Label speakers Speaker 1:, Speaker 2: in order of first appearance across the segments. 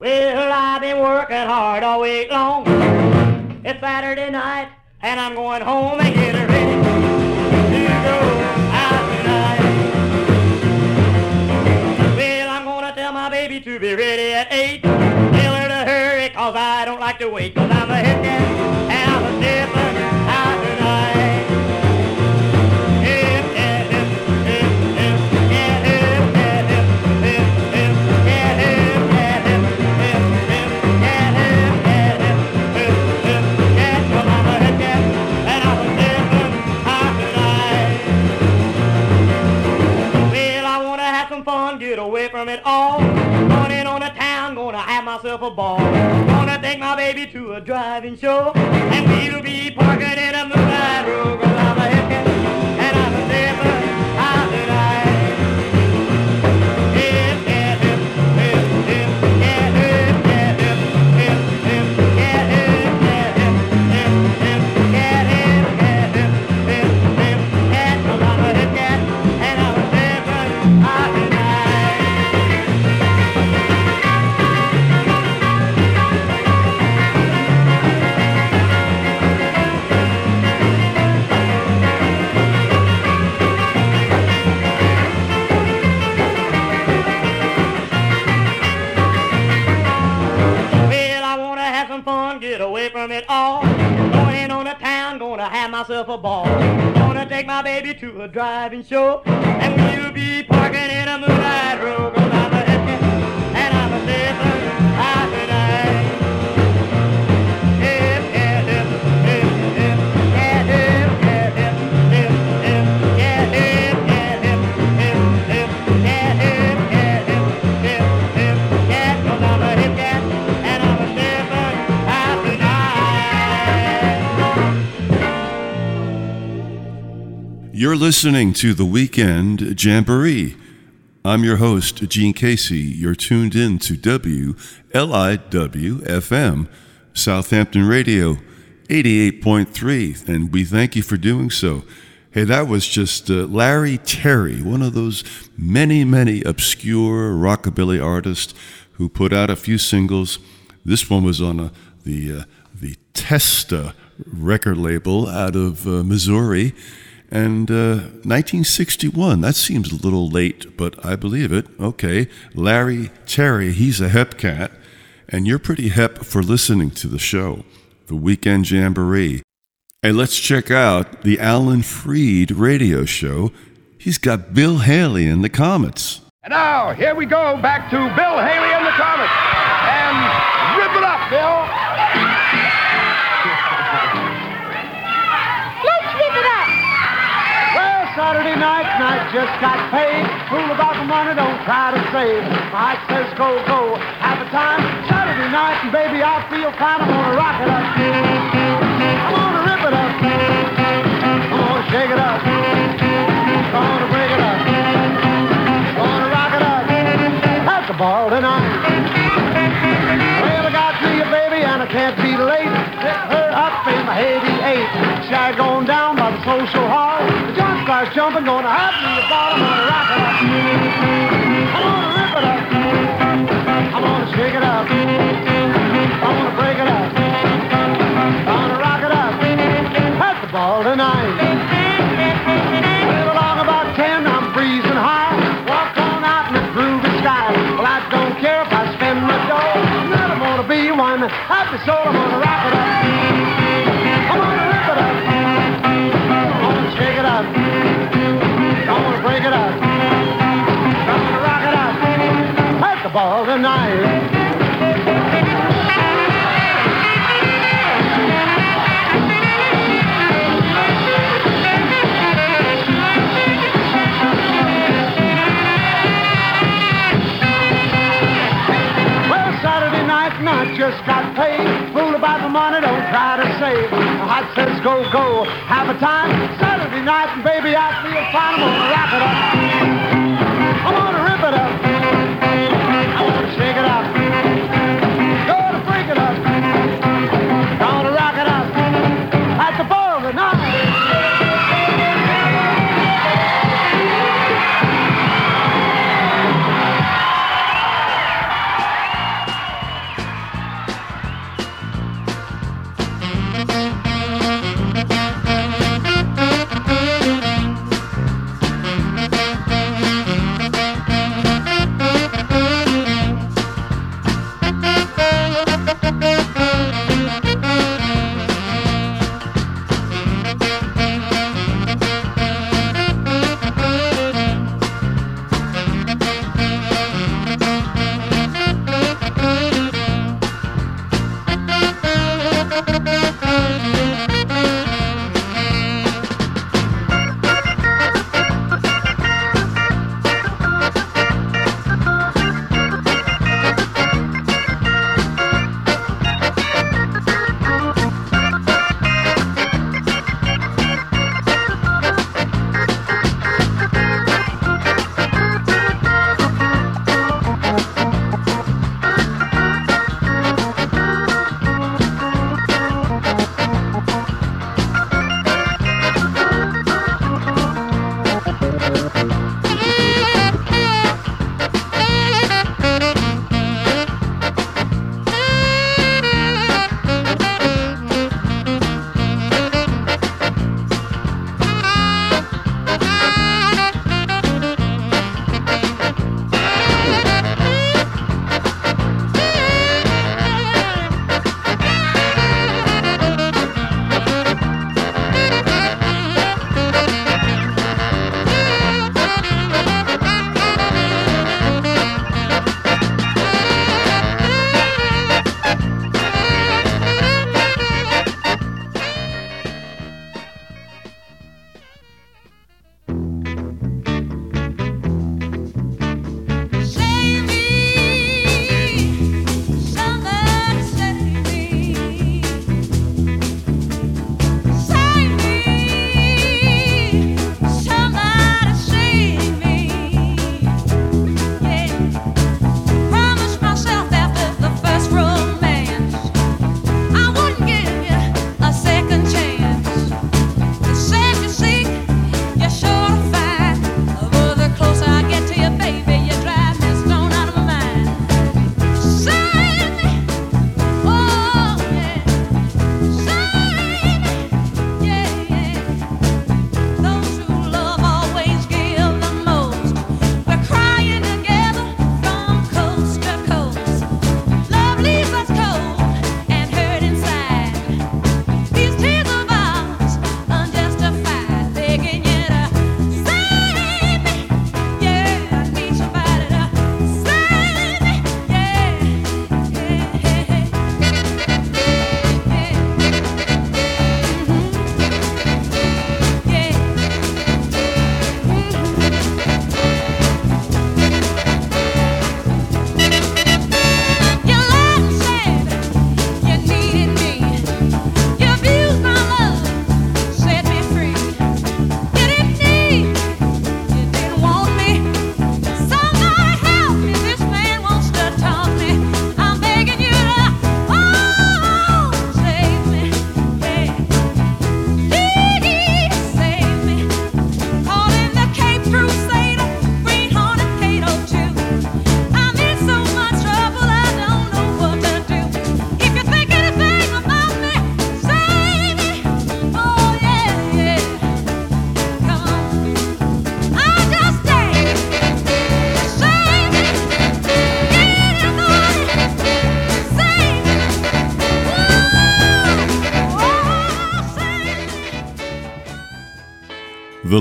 Speaker 1: Well, I've been working hard all week long. It's Saturday night, and I'm going home and getting ready to go out tonight. Well, I'm gonna tell my baby to be ready at eight. Tell her to hurry, cause I don't like to wait, cause I'm a ball. Gonna take my baby to a driving show, and we'll be parking in a moonlight road. Myself a ball. Gonna take my baby to a driving show, and we'll be parking in a moonlight
Speaker 2: listening to the Weekend Jamboree. I'm your host, Gene Casey. You're tuned in to WLIW FM, Southampton Radio, 88.3, and we thank you for doing so. Hey, that was just uh, Larry Terry, one of those many, many obscure rockabilly artists who put out a few singles. This one was on a, the uh, the Testa record label out of uh, Missouri. And uh, 1961, that seems a little late, but I believe it. Okay, Larry Terry, he's a hep cat, and you're pretty hep for listening to the show, the Weekend Jamboree. And let's check out the Alan Freed radio show. He's got Bill Haley and the Comets.
Speaker 3: And now, here we go back to Bill Haley and the Comets. And rip it up, Bill.
Speaker 4: Saturday night, and I just got paid. Fool about the money, don't try to save. My heart says go, go, have a time. Saturday night, and baby, I feel fine. I'm gonna rock it up. I'm gonna rip it up. I'm gonna shake it up. I'm gonna break it up. I'm gonna rock it up. At the ball tonight. Well, I got me a baby, and I can't be late. Pick her up in my 88. Shag going down jumping, gonna have me a ball. I'm gonna rock it up. I'm gonna rip it up. I'm gonna shake it up. I'm gonna break it up. I'm gonna rock it up. At the ball tonight. Well, along about 10, I'm freezing high. Walk on out in the groovy sky. Well, I don't care if I spend my dough. Never gonna be one happy soul. I'm gonna rock it up. Break it up. I'm gonna rock it up. At the ball tonight. Night just got paid. Fool about the money, don't try to save. My heart says go, go, have a time. Night and baby, I feel fine. I'm gonna rock it up. I'm gonna rip it up. I'm gonna shake it up.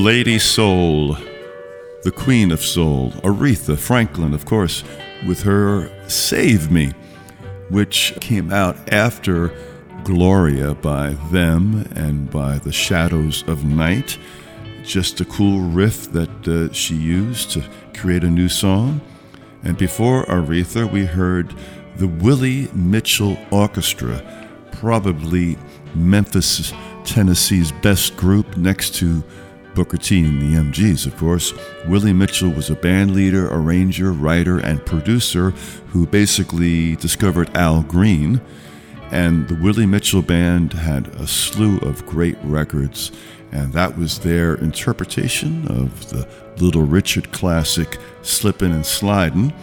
Speaker 2: Lady Soul, the Queen of Soul, Aretha Franklin, of course, with her Save Me, which came out after Gloria by them and by the Shadows of Knight. Just a cool riff that uh, she used to create a new song. And before Aretha, we heard the Willie Mitchell Orchestra, probably Memphis, Tennessee's best group next to Booker T and the MGs, of course. Willie Mitchell was a band leader, arranger, writer, and producer who basically discovered Al Green. And the Willie Mitchell Band had a slew of great records, and that was their interpretation of the Little Richard classic Slippin' and Slidin'.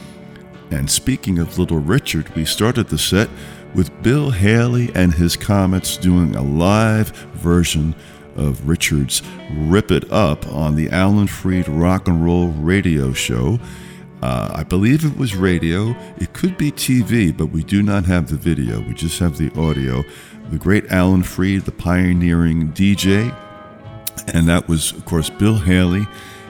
Speaker 2: And speaking of Little Richard, we started the set with Bill Haley and his Comets doing a live version of Richard's Rip It Up on the Alan Freed Rock and Roll Radio Show. Uh, I believe it was radio. It could be TV, but we do not have the video. We just have the audio. The great Alan Freed, the pioneering DJ, and that was, of course, Bill Haley.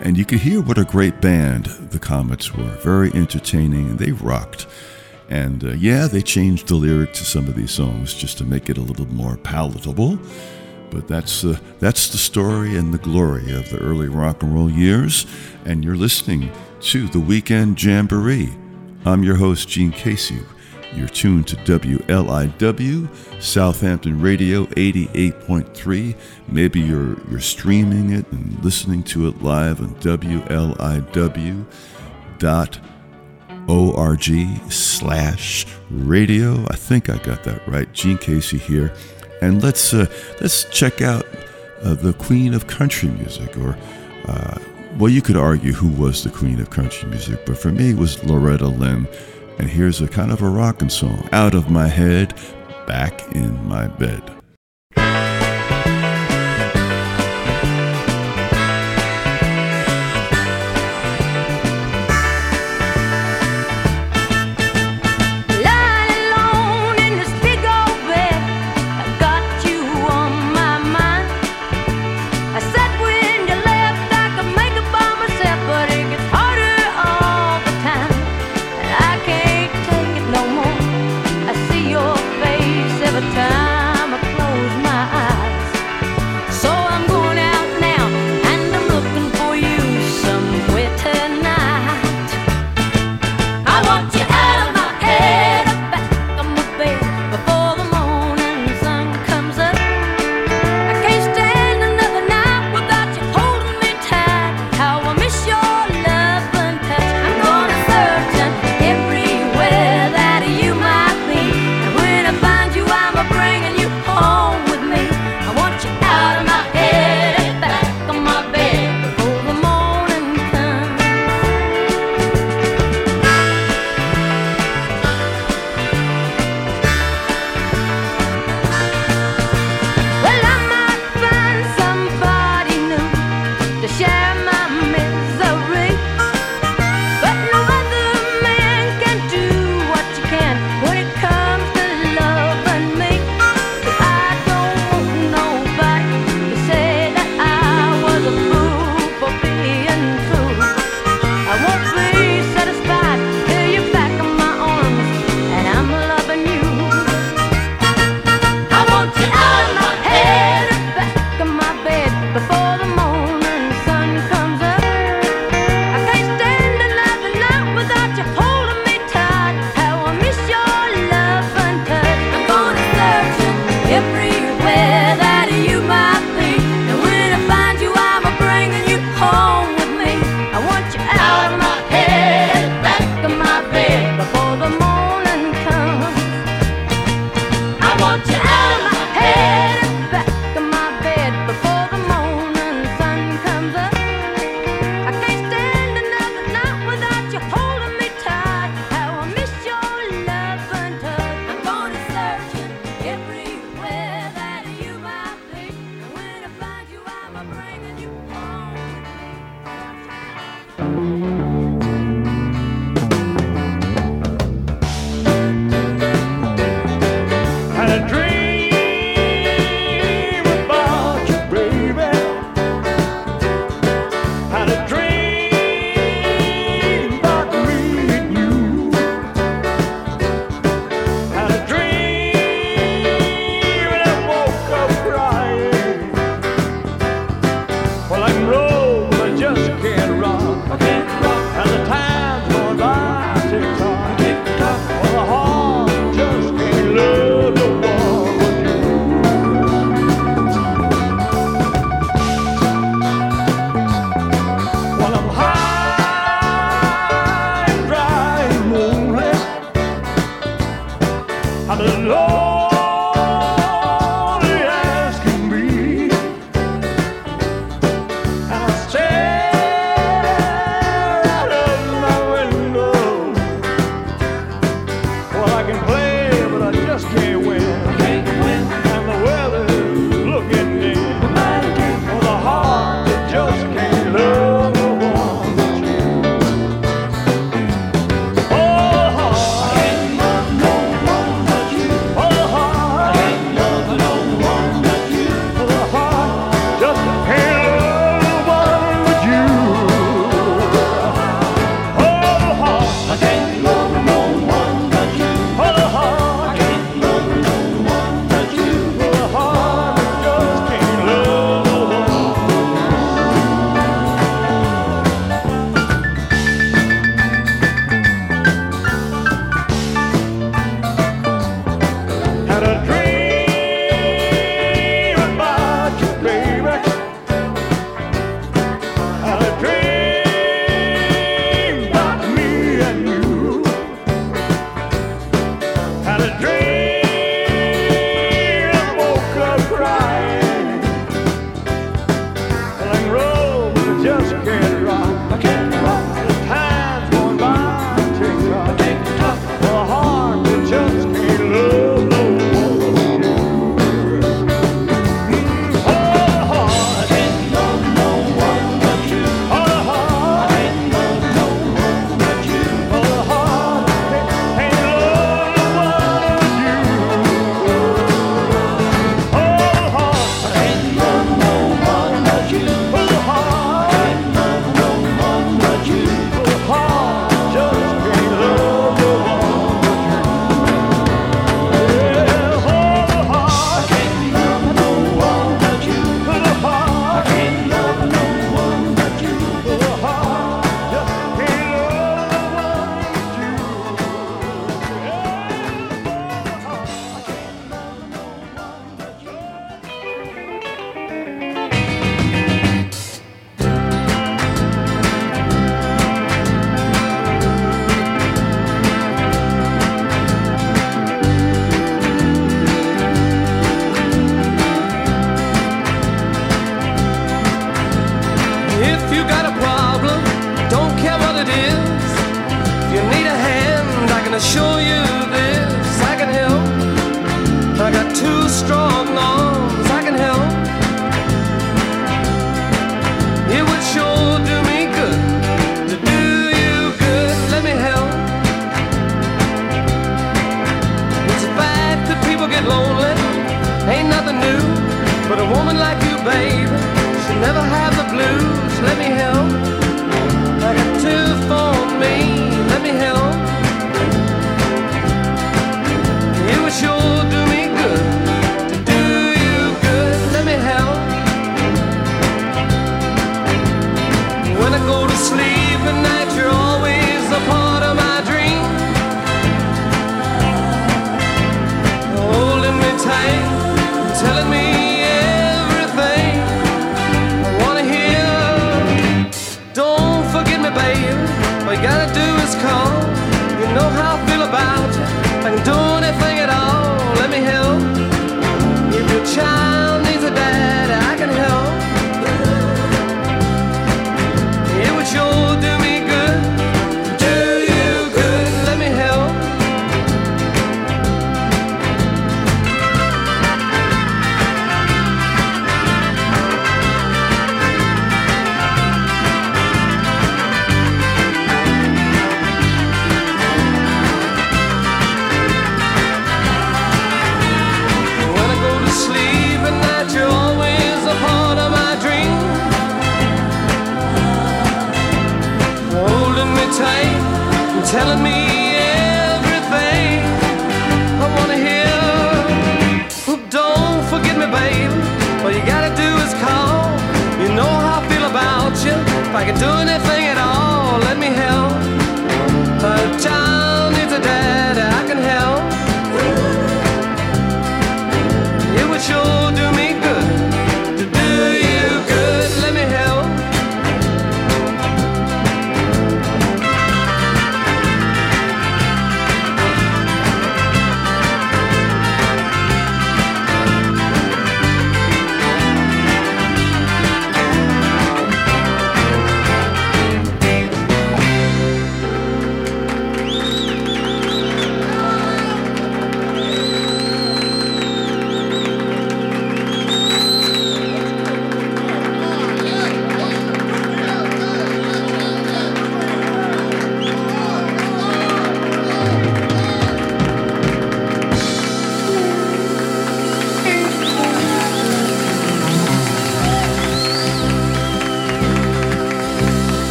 Speaker 2: And you could hear what a great band the Comets were. Very entertaining, and they rocked. And uh, yeah, they changed the lyric to some of these songs just to make it a little more palatable. But that's uh, that's the story and the glory of the early rock and roll years. And you're listening to the Weekend Jamboree. I'm your host, Gene Casey. You're tuned to WLIW Southampton Radio 88.3. Maybe you're you're streaming it and listening to it live on WLIW.org slash radio. I think I got that right. Gene Casey here and let's uh, let's check out uh, the Queen of Country Music, or uh, well, you could argue who was the Queen of Country Music, but for me it was Loretta Lynn. And here's a kind of a rockin' song, "Out of My Head, Back in My Bed."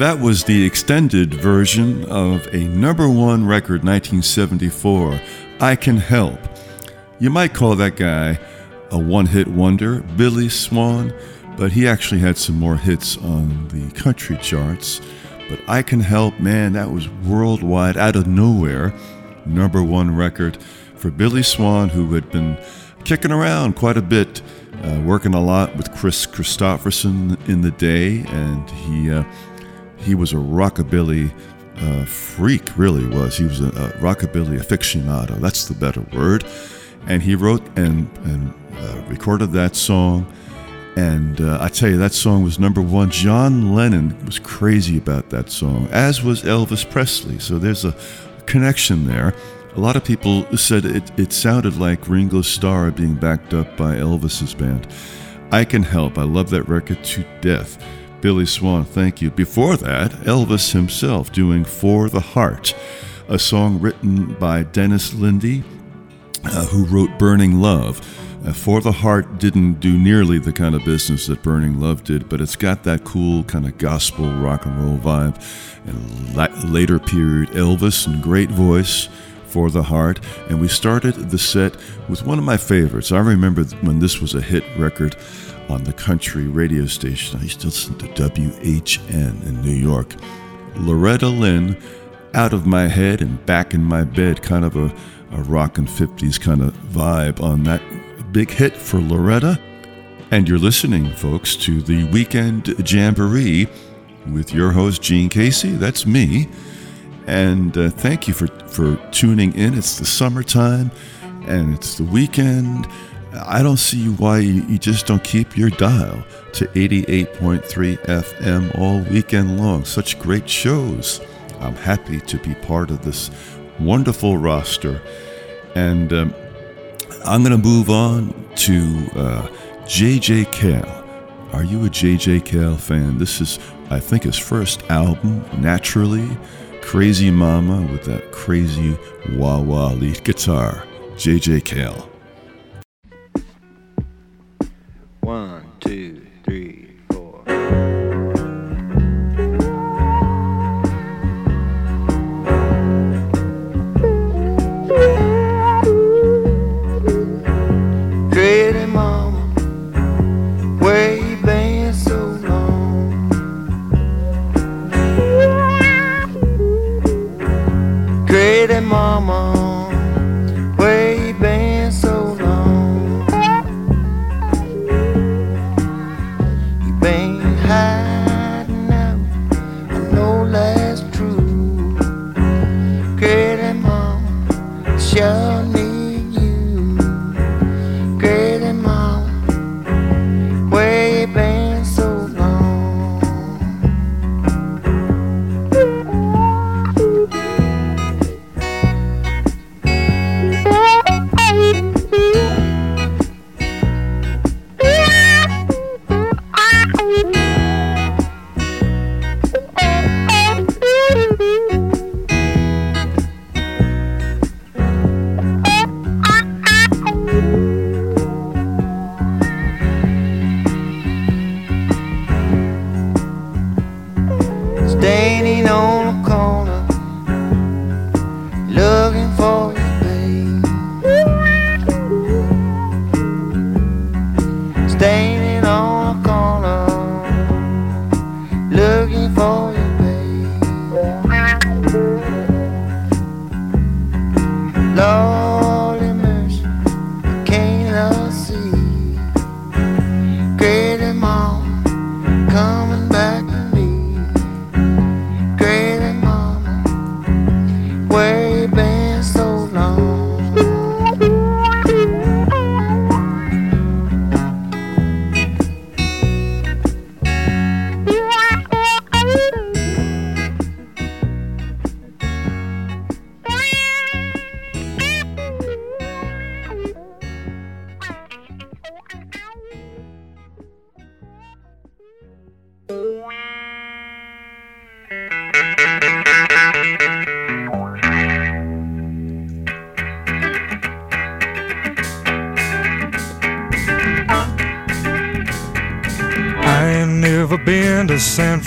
Speaker 2: That was the extended version of a number one record, 1974, I Can Help. You might call that guy a one hit wonder, Billy Swan, but he actually had some more hits on the country charts. But I Can Help, man, that was worldwide, out of nowhere, number one record for Billy Swan, who had been kicking around quite a bit, uh, working a lot with Kris Kristofferson in the day, and he. Uh, he was a rockabilly uh, freak, really was. He was a, a, rockabilly aficionado. That's the better word. And he wrote and, and uh, recorded that song. And uh, I tell you, that song was number one. John Lennon was crazy about that song, as was Elvis Presley. So there's a connection there. A lot of people said it, it sounded like Ringo Starr being backed up by Elvis's band. I Can Help. I love that record to death. Billy Swan, thank you. Before that, Elvis himself doing For the Heart, a song written by Dennis Linde, uh, who wrote Burning Love. Uh, For the Heart didn't do nearly the kind of business that Burning Love did, but it's got that cool kind of gospel rock and roll vibe. And la- later period Elvis and great voice for the heart. And we started the set with one of my favorites. I remember when this was a hit record on the country radio station. I used to listen to WHN in New York. Loretta Lynn, Out of My Head and Back in My Bed, kind of a, a rockin' 50s kind of vibe on that big hit for Loretta. And you're listening, folks, to the Weekend Jamboree with your host, Gene Casey. That's me. And uh, thank you for, for tuning in. It's the summertime and it's the weekend. I don't see why you just don't keep your dial to 88.3 FM all weekend long. Such great shows. I'm happy to be part of this wonderful roster. And um, I'm going to move on to uh, JJ Cale. Are you a JJ Cale fan? This is, I think, his first album, Naturally. Crazy Mama with that crazy wah wah lead guitar. JJ Cale.
Speaker 5: One, two, three, four. Mama, been so long? Mama,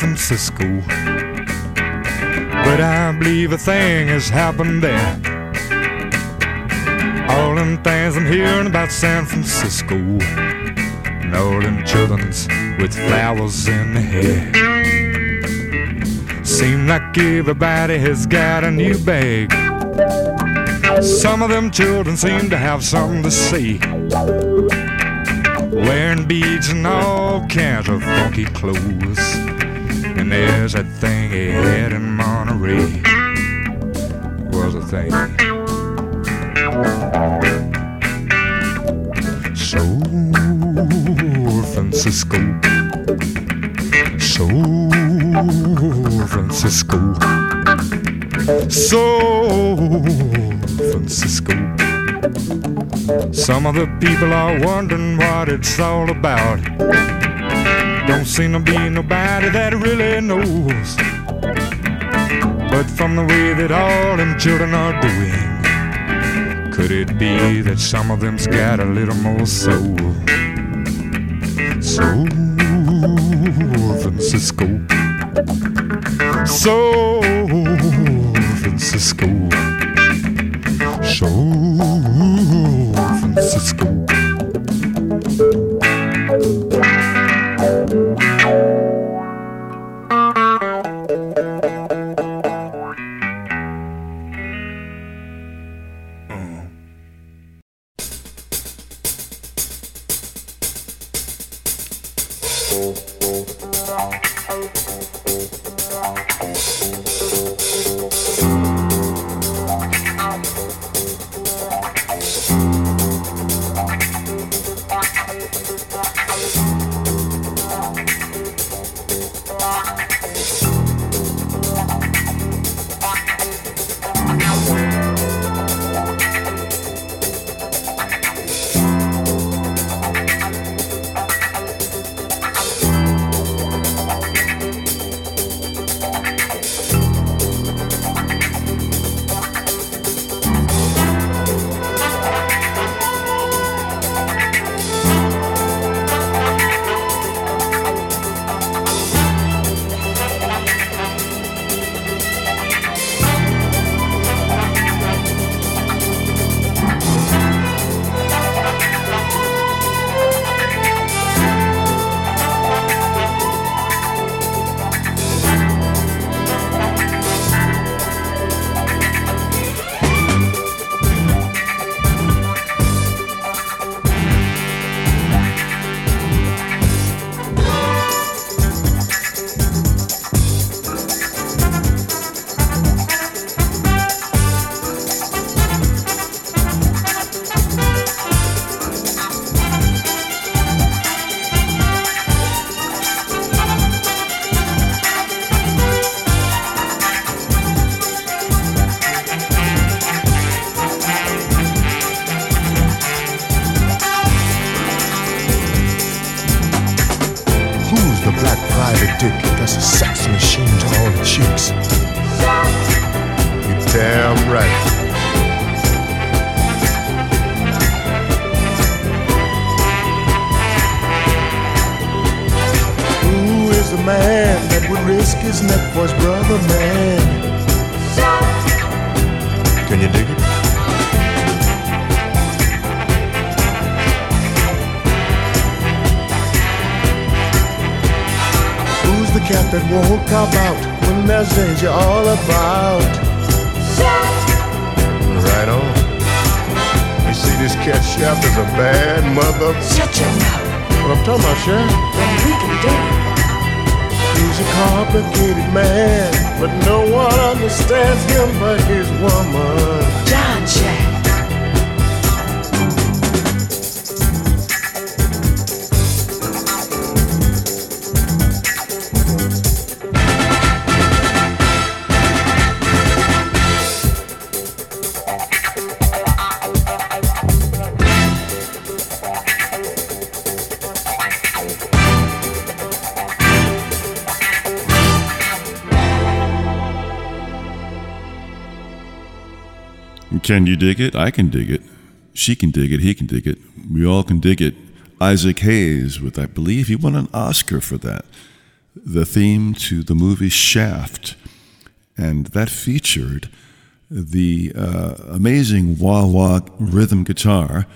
Speaker 6: Francisco. But I believe a thing has happened there. All them things I'm hearing about San Francisco. And all them children's with flowers in their hair. Seem like everybody has got a new bag. Some of them children seem to have something to say. Wearing beads and all kinds of funky clothes. There's that thing he had in Monterey. Was a thing. Soul Francisco. Soul Francisco. Soul Francisco. Some of the people are wondering what it's all about. Don't seem to be nobody that really knows. But from the way that all them children are doing, could it be that some of them's got a little more soul? Soul Francisco. San
Speaker 7: Can you dig it?
Speaker 2: I can dig it. She can dig it. He can dig it. We all can dig it. Isaac Hayes, with I believe he won an Oscar for that. the theme to the movie Shaft, and that featured the uh, amazing wah wah rhythm guitar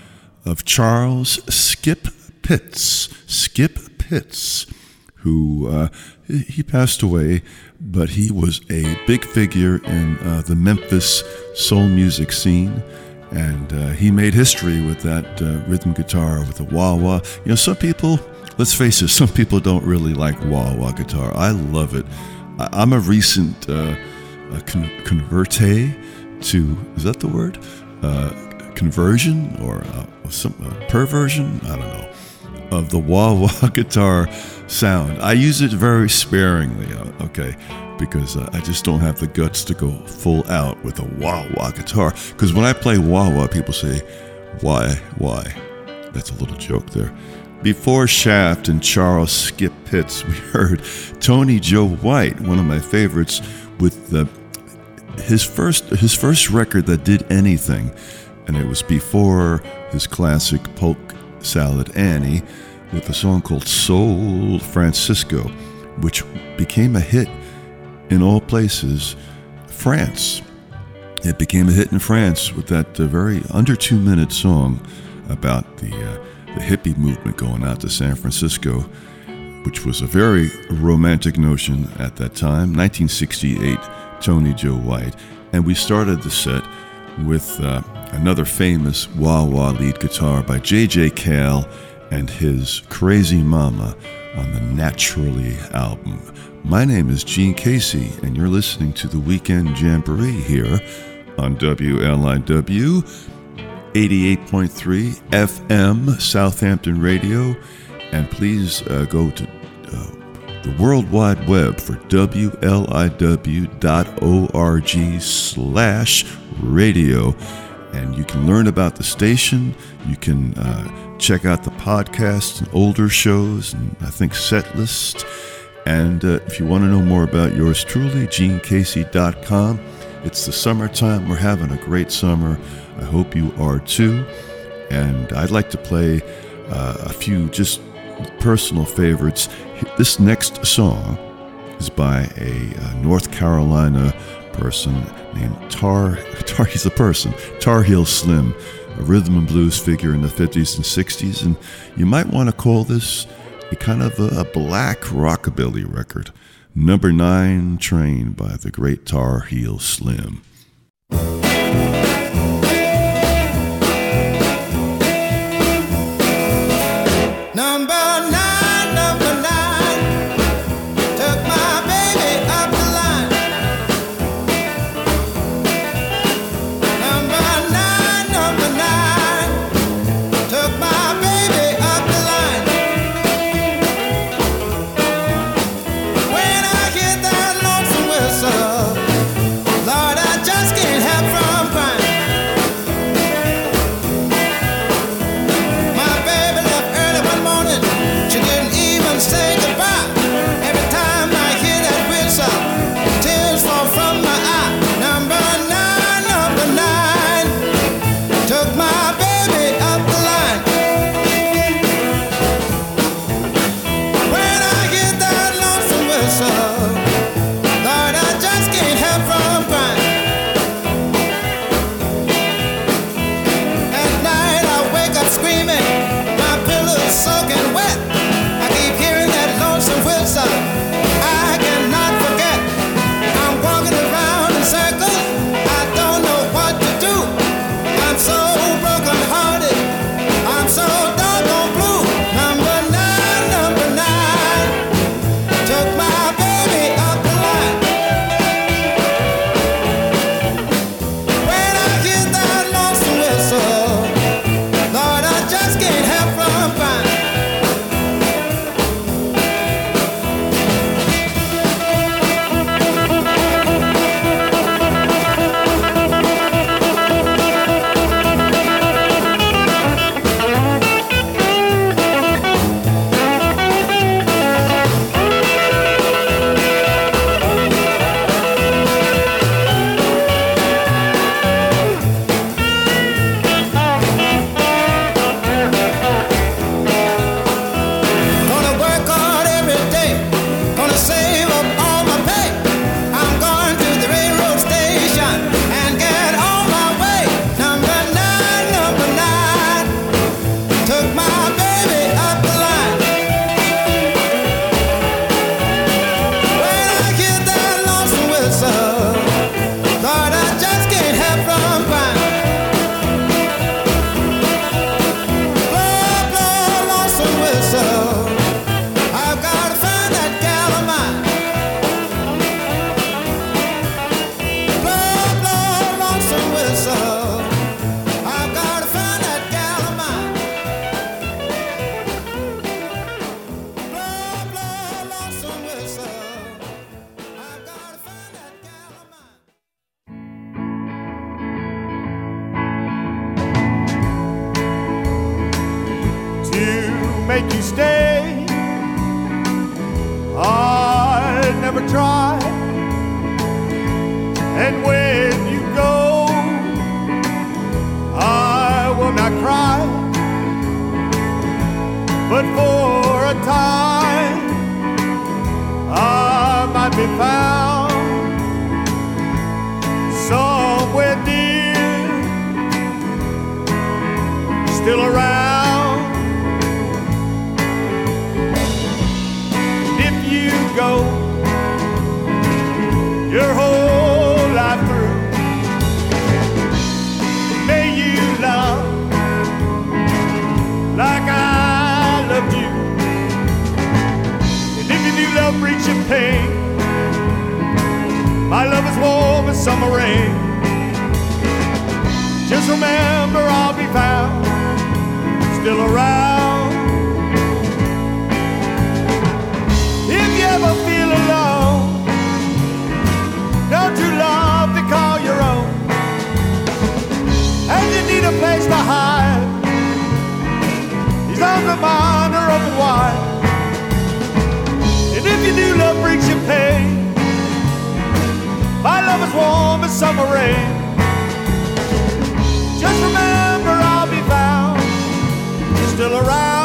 Speaker 2: of Charles Skip Pitts. Skip Pitts, who uh, he passed away, but he was a big figure in uh, the Memphis soul music scene. And uh, he made history with that uh, rhythm guitar with the wah wah. You know, some people, let's face it, some people don't really like wah wah guitar. I love it. I- I'm a recent uh, con- converte to, is that the word? Uh, conversion or uh, some perversion? I don't know. Of the wah wah guitar sound. I use it very sparingly, uh, okay, because uh, I just don't have the guts to go full out with a wah wah guitar. Because when I play wah wah, people say, why, why? That's a little joke there. Before Shaft and Charles Skip Pitts, we heard Tony Joe White, one of my favorites, with the his first his first record that did anything, and it was before his classic Polk Salad Annie, with a song called Soul Francisco, which became a hit in all places, France. It became a hit in France with that uh, very under two minute song about the uh, the hippie movement going out to San Francisco, which was a very romantic notion at that time. 1968, Tony Joe White, and we started the set with uh, another famous wah wah lead guitar by J.J. Cale and his Crazy Mama on the Naturally album. My name is Gene Casey, and you're listening to the Weekend Jamboree here on WLIW 88.3 FM Southampton Radio. And please uh, go to uh, the World Wide Web for WLIW.org slash radio. And you can learn about the station. You can uh, check out the podcasts and older shows, and I think set list. And uh, if you want to know more about yours truly, genecasey.com. It's the summertime. We're having a great summer. I hope you are too. And I'd like to play uh, a few just personal favorites. This next song is by a, uh North Carolina person named Tar. Tar. He's a person. Tar Heel Slim, a rhythm and blues figure in the 50s and 60s, and you might want to call this a kind of a, a black rockabilly record. Number Nine Train by the great Tar Heel Slim.
Speaker 7: go your whole life through. May you love like I loved you. And if you do love, reach your pain. My love is warm as summer rain. Just remember I'll be found still around. reminder of why. And if you do, love brings you pain. My love is warm as summer rain. Just remember, I'll be found still around.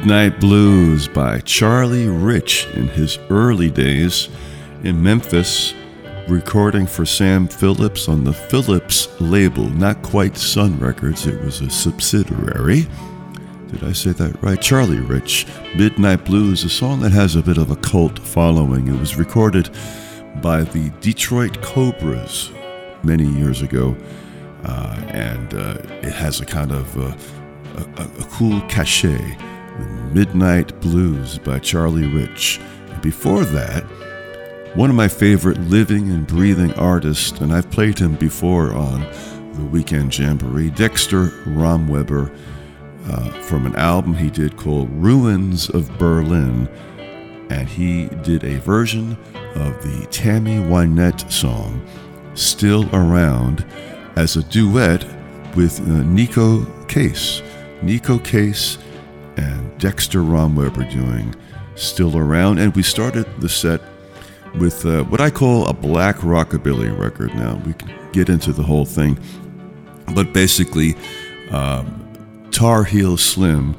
Speaker 7: Midnight Blues
Speaker 2: by Charlie Rich in his early days in Memphis, recording for Sam Phillips on the Phillips label, not quite Sun Records, it was a subsidiary. Did I say that right? Charlie Rich, Midnight Blues, a song that has a bit of a cult following. It was recorded by the Detroit Cobras many years ago, uh, and uh, it has a kind of uh, a, a, cool cachet. Midnight Blues by Charlie Rich. And before that, one of my favorite living and breathing artists, and I've played him before on the Weekend Jamboree, Dexter Romweber, uh, from an album he did called Ruins of Berlin. And he did a version of the Tammy Wynette song, Still Around, as a duet with uh, Neko Case. Nico Case and Dexter Romweber doing Still Around. And we started the set with uh, what I call a black rockabilly record. Now, we can get into the whole thing, but basically, um, Tar Heel Slim,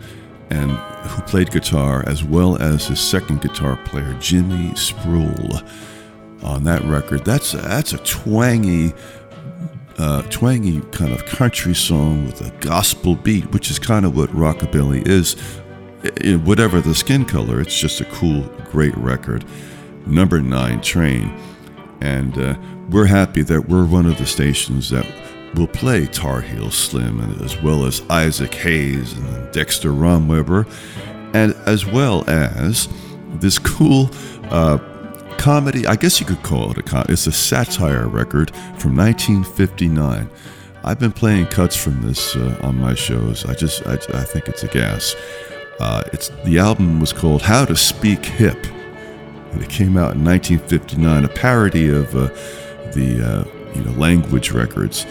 Speaker 2: and who played guitar, as well as his second guitar player, Jimmy Spruill, on that record. That's that's a twangy uh, twangy kind of country song with a gospel beat, which is kind of what rockabilly is. I, whatever the skin color, it's just a cool, great record. Number nine, Train. And uh, we're happy that we're one of the stations that will play Tar Heel Slim, as well as Isaac Hayes and Dexter Romweber, and as well as this cool uh, comedy. I guess you could call it a comedy. It's a satire record from 1959. I've been playing cuts from this uh, on my shows. I just I, I think it's a gas. Uh, it's the album was called How to Speak Hip, and it came out in 1959, a parody of uh, the uh, you know language records,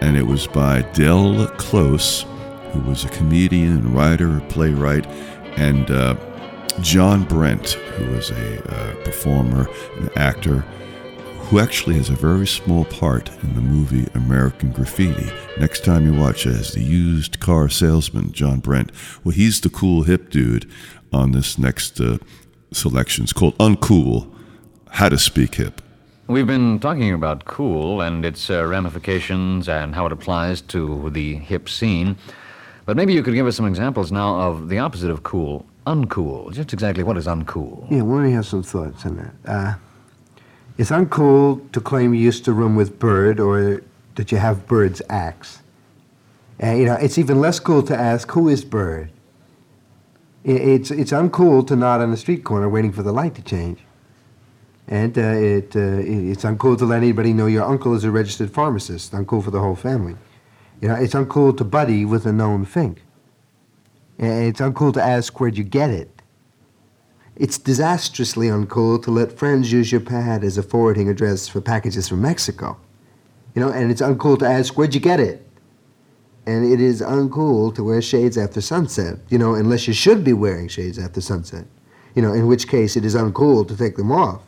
Speaker 2: and it was by Del Close, who was a comedian writer, playwright, and uh, John Brent, who is a uh, performer, an actor, who actually has a very small part in the movie American Graffiti. Next time you watch it as the used car salesman, John Brent, well, he's the cool hip dude on this next uh, selection. It's called Uncool How to Speak Hip.
Speaker 8: We've been talking about cool and its uh, ramifications and how it applies to the hip scene. But maybe you could give us some examples now of the opposite of cool, uncool. Just exactly what is uncool?
Speaker 9: Yeah, let me have some thoughts on that. Uh, it's uncool to claim you used to room with Bird or that you have Bird's axe. And, you know, it's even less cool to ask, who is Bird? It's, it's uncool to nod on the street corner waiting for the light to change. And uh, it, uh, it's uncool to let anybody know your uncle is a registered pharmacist. Uncool for the whole family. You know, it's uncool to buddy with a known fink. It's uncool to ask where'd you get it. It's disastrously uncool to let friends use your pad as a forwarding address for packages from Mexico. You know, and it's uncool to ask where'd you get it. And it is uncool to wear shades after sunset, you know, unless you should be wearing shades after sunset. You know, in which case it is uncool to take them off.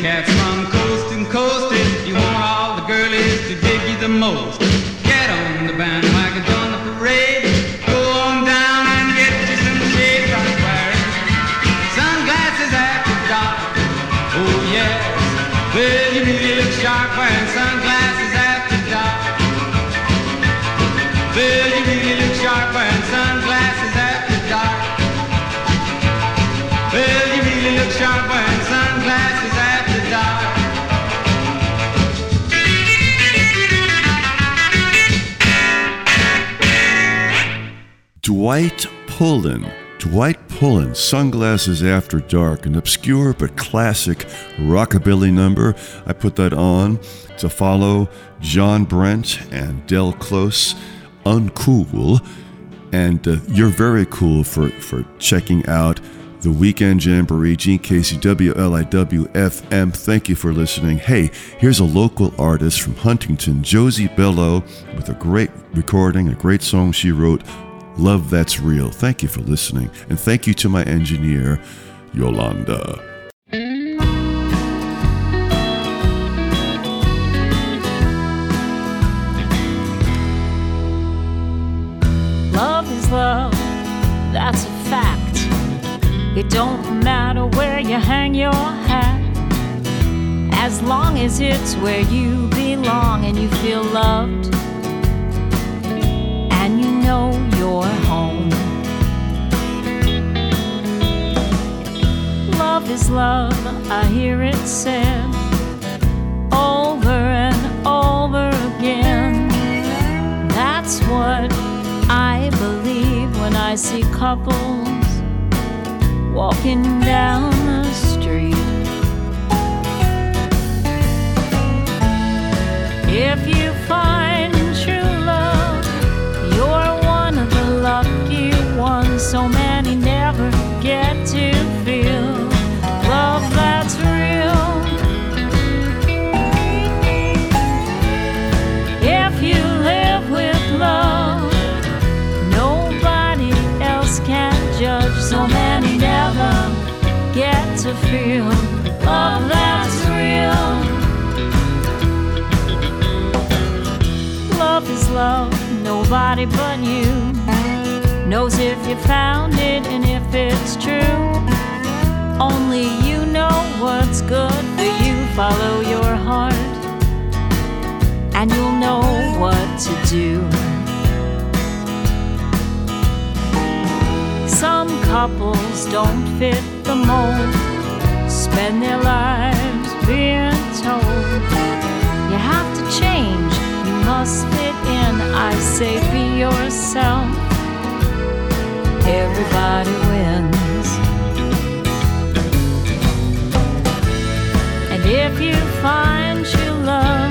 Speaker 10: Cats from coast to coast. If you want all the girlies to dig you the most,
Speaker 2: Dwight Pullen. Dwight Pullen, Sunglasses After Dark, an obscure but classic rockabilly number. I put that on to follow John Brent and Del Close, Uncool. And uh, you're very cool for, for checking out the Weekend Jamboree, Gene Casey, WLIW FM. Thank you for listening. Hey, here's a local artist from Huntington, Josie Bello, with a great recording, a great song she wrote, Love That's Real. Thank you for listening. And thank you to my engineer, Yolanda.
Speaker 11: Love is love, that's a fact. It don't matter where you hang your hat. As long as it's where you belong and you feel loved is love, I hear it said over and over again. That's what I believe when I see couples walking down the street. If you find nobody but you knows if you found it and if it's true. Only you know what's good for you. Follow your heart, and you'll know what to do. Some couples don't fit the mold, spend their lives being told you have to change, you must. I say be yourself. Everybody wins. And if you find true love,